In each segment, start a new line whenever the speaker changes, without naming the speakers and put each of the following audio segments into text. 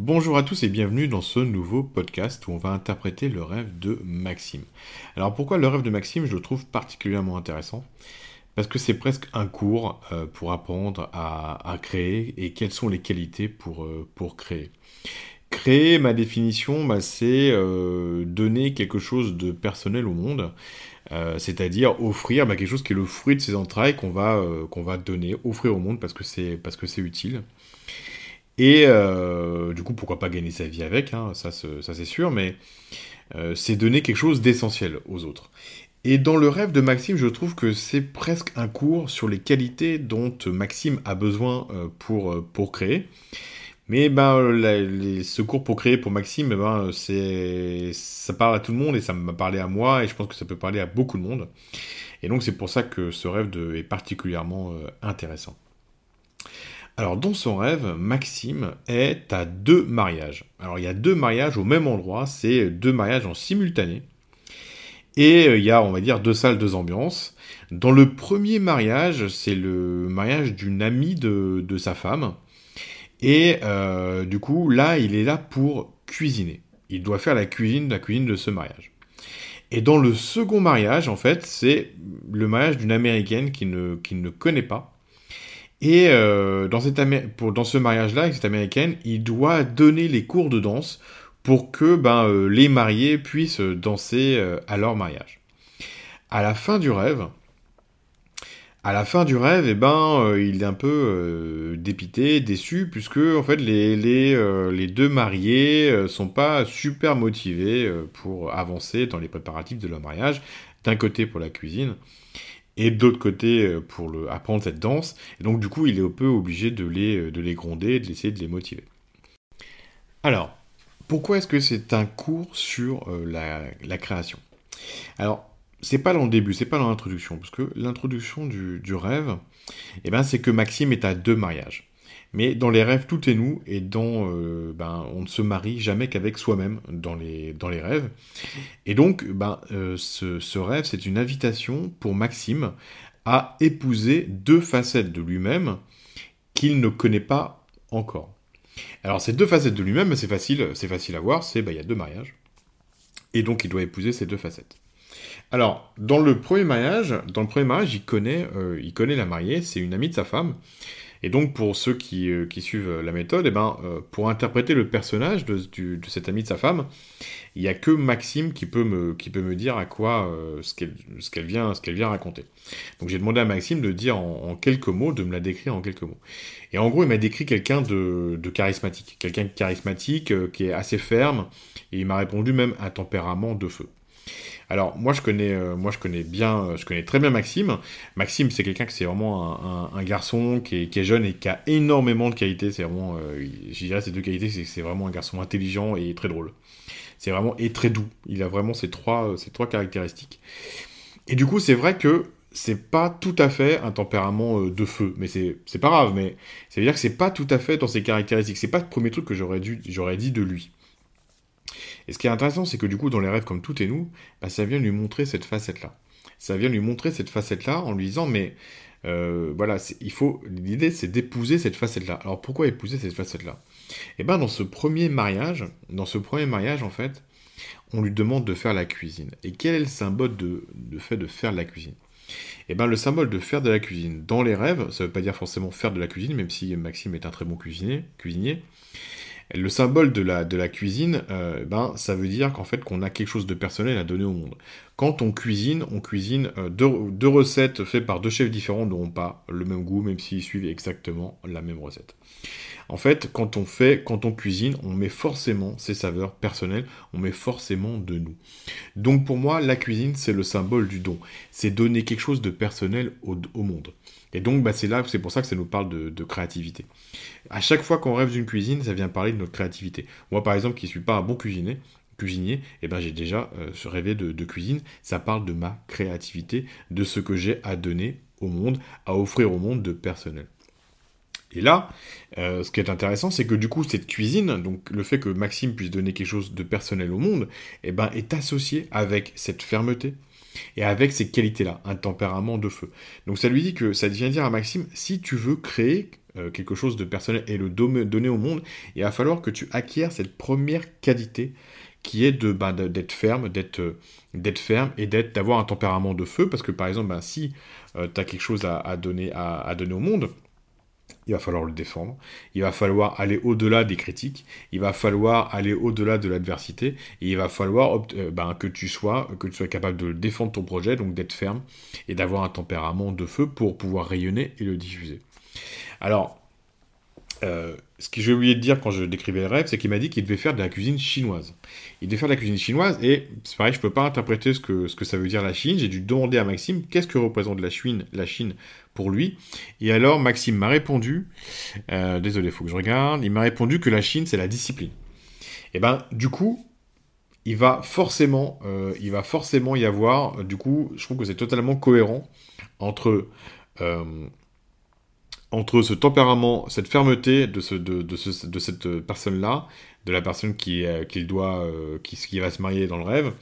Bonjour à tous et bienvenue dans ce nouveau podcast où on va interpréter le rêve de Maxime. Alors pourquoi le rêve de Maxime je le trouve particulièrement intéressant? Parce que c'est presque un cours euh, pour apprendre à, créer et quelles sont les qualités pour, euh, créer. Créer, ma définition, bah, c'est euh, donner quelque chose de personnel au monde, c'est-à-dire offrir bah, quelque chose qui est le fruit de ses entrailles qu'on va donner, offrir au monde parce que c'est utile. Et euh, du coup, pourquoi pas gagner sa vie avec, hein, ça, c'est sûr, mais euh, c'est donner quelque chose d'essentiel aux autres. Et dans le rêve de Maxime, je trouve que c'est presque un cours sur les qualités dont Maxime a besoin euh, pour, créer. Mais ben, ce cours pour créer pour Maxime, ben, c'est, ça parle à tout le monde et ça m'a parlé à moi et je pense que ça peut parler à beaucoup de monde. Et donc c'est pour ça que ce rêve est particulièrement intéressant. Alors dans son rêve, Maxime est à deux mariages. Alors il y a deux mariages au même endroit, c'est deux mariages en simultané. Et euh, il y a, on va dire, deux salles, deux ambiances. Dans le premier mariage, c'est le mariage d'une amie de, sa femme. Et euh, du coup, là, il est là pour cuisiner. Il doit faire la cuisine, la cuisine de ce mariage. Et dans le second mariage, en fait, c'est le mariage d'une américaine qu'il ne, ne connaît pas et euh, dans, pour, dans ce mariage-là, avec cette américaine, il doit donner les cours de danse pour que ben, euh, les mariés puissent danser euh, à leur mariage. À la fin du rêve, à la fin du rêve, eh ben, il est un peu dépité, déçu, puisque en fait les, les, les deux mariés sont pas super motivés pour avancer dans les préparatifs de leur mariage. D'un côté pour la cuisine, et d'autre côté euh, pour apprendre cette danse. Et donc du coup, il est un peu obligé de les, euh, de les gronder, de essayer de les motiver. Alors, pourquoi est-ce que c'est un cours sur euh, la, création? Alors, c'est pas dans le début, c'est pas dans l'introduction, parce que l'introduction du, du, rêve, eh ben, c'est que Maxime est à deux mariages. Mais dans les rêves, tout est nous, et dans, euh, ben, on ne se marie jamais qu'avec soi-même dans les, rêves. Et donc, ben, euh, ce, ce, rêve, c'est une invitation pour Maxime à épouser deux facettes de lui-même qu'il ne connaît pas encore. Alors, ces deux facettes de lui-même, c'est facile, c'est facile à voir, c'est, ben, il y a deux mariages. Et donc, il doit épouser ces deux facettes. Alors, dans le premier mariage, dans le premier mariage, il connaît, euh, il connaît la mariée, c'est une amie de sa femme. Et donc, pour ceux qui, euh, suivent la méthode, eh ben, euh, pour interpréter le personnage de, cet ami de sa femme, il n'y a que Maxime qui peut me, dire à quoi euh, ce qu'elle vient, vient raconter. Donc, j'ai demandé à Maxime de dire en, quelques mots, de me la décrire en quelques mots. Et en gros, il m'a décrit quelqu'un de, de, charismatique. Quelqu'un de charismatique, qui est assez ferme, et il m'a répondu même un tempérament de feu. Alors moi je connais, euh, moi je connais bien, euh, je connais très bien Maxime. Maxime c'est quelqu'un qui c'est vraiment un, garçon qui est, jeune et qui a énormément de qualités. C'est vraiment, euh, je dirais ces deux qualités, c'est que c'est vraiment un garçon intelligent et très drôle. C'est vraiment et très doux. Il a vraiment ces trois, ces trois caractéristiques. Et du coup c'est vrai que c'est pas tout à fait un tempérament de feu, mais c'est pas grave, mais ça veut dire que c'est pas tout à fait dans ses caractéristiques. C'est pas le premier truc que j'aurais dû j'aurais dit de lui. Et ce qui est intéressant, c'est que du coup, dans les rêves comme tout et nous, bah, ça vient lui montrer cette facette-là. Ça vient lui montrer cette facette-là en lui disant, mais euh, voilà, il faut. L'idée, c'est d'épouser cette facette-là. Alors pourquoi épouser cette facette-là? Eh bien, dans ce premier mariage, dans ce premier mariage, en fait, on lui demande de faire la cuisine. Et quel est le symbole de, fait de faire la cuisine? Eh bien, le symbole de faire de la cuisine dans les rêves, ça ne veut pas dire forcément faire de la cuisine, même si Maxime est un très bon cuisinier le symbole de la, de la cuisine, euh, ben, ça veut dire qu'en fait qu'on a quelque chose de personnel à donner au monde. Quand on cuisine, on cuisine euh, deux, recettes faites par deux chefs différents n'auront pas le même goût, même s'ils suivent exactement la même recette. En fait, quand on fait, quand on cuisine, on met forcément ses saveurs personnelles, on met forcément de nous. Donc pour moi, la cuisine, c'est le symbole du don. C'est donner quelque chose de personnel au, monde. Et donc, bah, c'est pour ça que ça nous parle de, créativité. À chaque fois qu'on rêve d'une cuisine, ça vient parler de notre créativité. Moi, par exemple, qui ne suis pas un bon cuisinier, cuisinier, eh ben, j'ai déjà euh, rêvé de, cuisine. Ça parle de ma créativité, de ce que j'ai à donner au monde, à offrir au monde de personnel. Et là, euh, ce qui est intéressant, c'est que du coup, cette cuisine, donc le fait que Maxime puisse donner quelque chose de personnel au monde, eh ben, est associé avec cette fermeté, et avec ces qualités-là, un tempérament de feu. Donc ça lui dit que ça vient dire à Maxime, si tu veux créer euh, quelque chose de personnel et le donner au monde, il va falloir que tu acquières cette première qualité qui est de bah, d'être ferme, d'être euh, et d'avoir un tempérament de feu parce que par exemple bah, si euh, tu as quelque chose à, donner à, donner au monde il va falloir le défendre, il va falloir aller au-delà des critiques, il va falloir aller au-delà de l'adversité, et il va falloir bah, que, tu sois, que tu sois capable de défendre ton projet, donc d'être ferme, et d'avoir un tempérament de feu pour pouvoir rayonner et le diffuser. Alors, euh, ce que j'ai oublié de dire quand je décrivais le rêve, c'est qu'il m'a dit qu'il devait faire de la cuisine chinoise. Il devait faire de la cuisine chinoise, et c'est pareil, je peux pas interpréter ce que, ça veut dire la Chine. J'ai dû demander à Maxime qu'est-ce que représente la Chine, la Chine pour lui? Et alors, Maxime m'a répondu, euh, désolé, faut que je regarde, il m'a répondu que la Chine, c'est la discipline. Et ben, du coup, il va forcément, euh, il va forcément y avoir, du coup, je trouve que c'est totalement cohérent entre entre ce tempérament, cette fermeté de, ce, de, de, ce, de cette personne-là, de la personne qui, euh, doit, euh, qui, va se marier dans le rêve,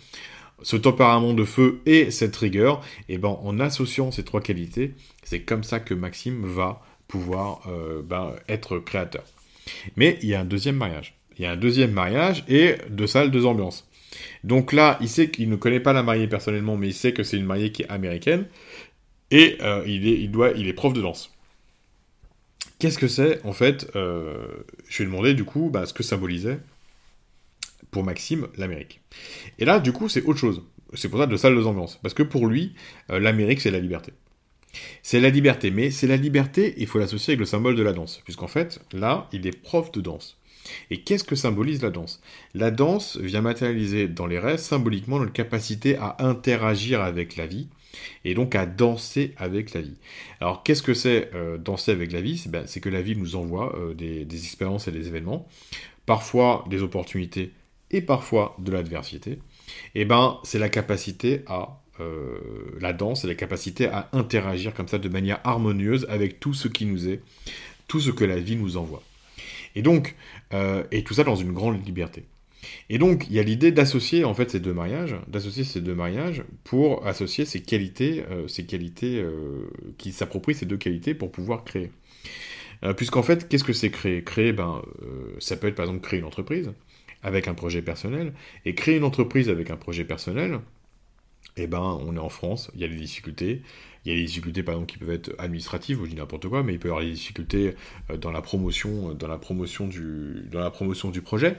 ce tempérament de feu et cette rigueur, et eh ben, en associant ces trois qualités, c'est comme ça que Maxime va pouvoir euh, ben, être créateur. Mais il y a un deuxième mariage. Il y a un deuxième mariage et deux salles, deux ambiances. Donc là, il sait qu'il ne connaît pas la mariée personnellement, mais il sait que c'est une mariée qui est américaine. Et il, il, doit, il est prof de danse. Qu'est-ce que c'est En fait, euh, je lui ai demandé du coup bah, ce que symbolisait pour Maxime l'Amérique. Et là, du coup, c'est autre chose. C'est pour ça de salle de ambiance. Parce que pour lui, euh, l'Amérique, c'est la liberté. C'est la liberté, mais c'est la liberté, il faut l'associer avec le symbole de la danse. Puisqu'en fait, là, il est prof de danse. Et qu'est-ce que symbolise la danse? La danse vient matérialiser dans les rêves symboliquement notre capacité à interagir avec la vie, et donc à danser avec la vie. Alors qu'est-ce que c'est euh, danser avec la vie? Ben, C'est que la vie nous envoie euh, des, expériences et des événements, parfois des opportunités et parfois de l'adversité. Et ben c'est la capacité à euh, la danse, c'est la capacité à interagir comme ça de manière harmonieuse avec tout ce qui nous est, tout ce que la vie nous envoie. Et donc, et tout ça dans une grande liberté. Et donc, il y a l'idée d'associer en fait ces deux mariages, d'associer ces deux mariages pour associer ces qualités, euh, ces qualités euh, qui s'approprient ces deux qualités pour pouvoir créer. Euh, puisqu'en fait, qu'est-ce que c'est créer? Créer, ben, ça peut être par exemple créer une entreprise avec un projet personnel, et créer une entreprise avec un projet personnel, eh ben, on est en France, il y a des difficultés, il y a des difficultés, par exemple, qui peuvent être administratives, je dis n'importe quoi, mais il peut y avoir des difficultés euh, dans la promotion, euh, dans la promotion du, dans la promotion du projet.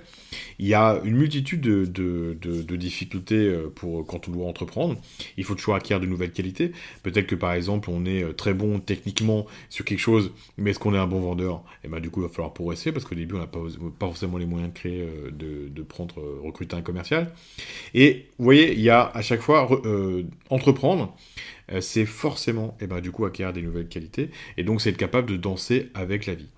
Il y a une multitude de, de, difficultés euh, pour quand on doit entreprendre. Il faut toujours acquérir de nouvelles qualités. Peut-être que, par exemple, on est très bon techniquement sur quelque chose, mais est-ce qu'on est un bon vendeur? Et eh ben, du coup, il va falloir progresser parce qu'au début, on n'a pas, pas, forcément les moyens de créer, de, prendre, recruter un commercial. Et vous voyez, il y a à chaque fois entreprendre. Euh, c'est forcément, eh ben, du coup, acquérir des nouvelles qualités, et donc c'est être capable de danser avec la vie.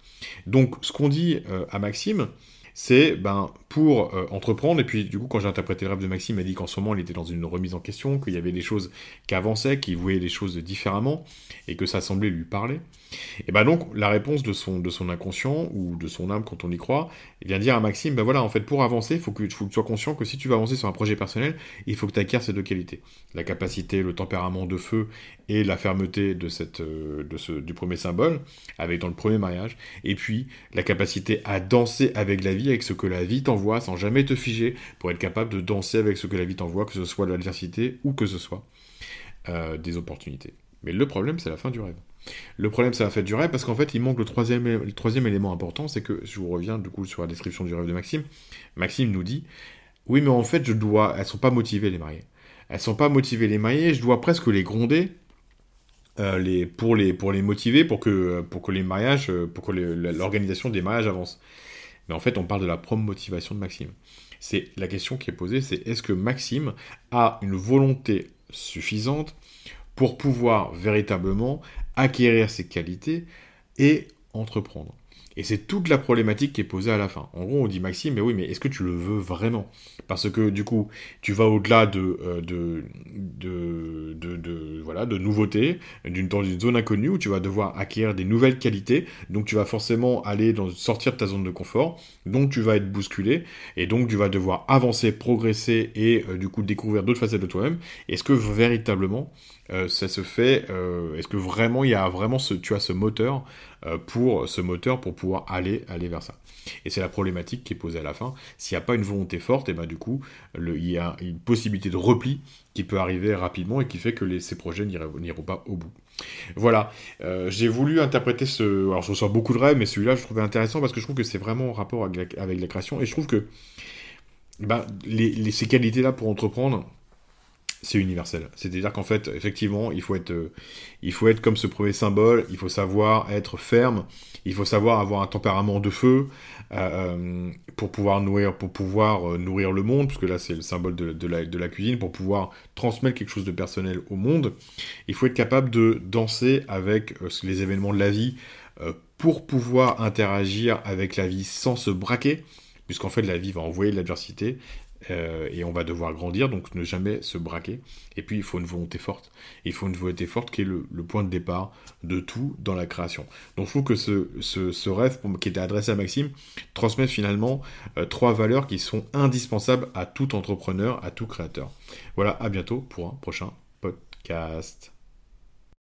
Donc, ce qu'on dit euh, à Maxime, c'est ben, pour euh, entreprendre, et puis du coup quand j'ai interprété le rêve de Maxime, il m'a dit qu'en ce moment il était dans une remise en question, qu'il y avait des choses qui avançaient, qu'il voyait les choses différemment, et que ça semblait lui parler. Et ben donc la réponse de son, de son inconscient, ou de son âme quand on y croit, vient dire à Maxime, ben voilà, en fait pour avancer, il faut que, faut que tu sois conscient que si tu veux avancer sur un projet personnel, il faut que tu acquières ces deux qualités. La capacité, le tempérament de feu et la fermeté de cette, euh, de ce, du premier symbole, avec dans le premier mariage, et puis la capacité à danser avec la vie, avec ce que la vie t'envoie, sans jamais te figer, pour être capable de danser avec ce que la vie t'envoie, que ce soit l'adversité ou que ce soit euh, des opportunités. Mais le problème, c'est la fin du rêve. Le problème, c'est la fin du rêve, parce qu'en fait, il manque le troisième, élément important, c'est que, je vous reviens du coup sur la description du rêve de Maxime, Maxime nous dit, oui, mais en fait, je dois, elles sont pas motivées les mariées. Elles sont pas motivées les mariées, je dois presque les gronder euh, les, pour, les, pour les motiver, pour que, pour que les mariages, euh, pour que l'organisation des mariages avance. Mais en fait, on parle de la propre motivation de Maxime. C'est la question qui est posée, c'est est-ce que Maxime a une volonté suffisante pour pouvoir véritablement acquérir ses qualités et entreprendre? Et c'est toute la problématique qui est posée à la fin. En gros, on dit Maxime, mais oui, mais est-ce que tu le veux vraiment? Parce que du coup, tu vas au-delà de, euh, de, de, voilà, de nouveautés, d'une, dans zone inconnue où tu vas devoir acquérir des nouvelles qualités. Donc tu vas forcément aller sortir de ta zone de confort. Donc tu vas être bousculé. Et donc tu vas devoir avancer, progresser et euh, du coup découvrir d'autres facettes de toi-même. Est-ce que véritablement euh, ça se fait Est-ce que vraiment il y a vraiment ce, tu as ce moteur pour ce moteur pour pouvoir aller, aller vers ça. Et c'est la problématique qui est posée à la fin. S'il n'y a pas une volonté forte, et eh ben du coup, il y a une possibilité de repli qui peut arriver rapidement et qui fait que ces projets n'iront pas au bout. Voilà, euh, j'ai voulu interpréter ce... Alors je reçois beaucoup de rêves, mais celui-là je trouvais intéressant parce que je trouve que c'est vraiment en rapport avec la, création et je trouve que les, ces qualités-là pour entreprendre, c'est universel. C'est-à-dire qu'en fait, effectivement, il faut être, euh, il faut être comme ce premier symbole. Il faut savoir être ferme. Il faut savoir avoir un tempérament de feu euh, euh, pour pouvoir nourrir, pour pouvoir nourrir le monde, puisque là c'est le symbole de, la, de, la, cuisine, pour pouvoir transmettre quelque chose de personnel au monde. Il faut être capable de danser avec les événements de la vie pour pouvoir interagir avec la vie sans se braquer puisqu'en fait la vie va envoyer de l'adversité euh, et on va devoir grandir, donc ne jamais se braquer. Et puis il faut une volonté forte. il faut une volonté forte qui est le, point de départ de tout dans la création. Donc je trouve que ce, rêve qui était adressé à Maxime transmet finalement euh, trois valeurs qui sont indispensables à tout entrepreneur, à tout créateur. Voilà, à bientôt pour un prochain podcast.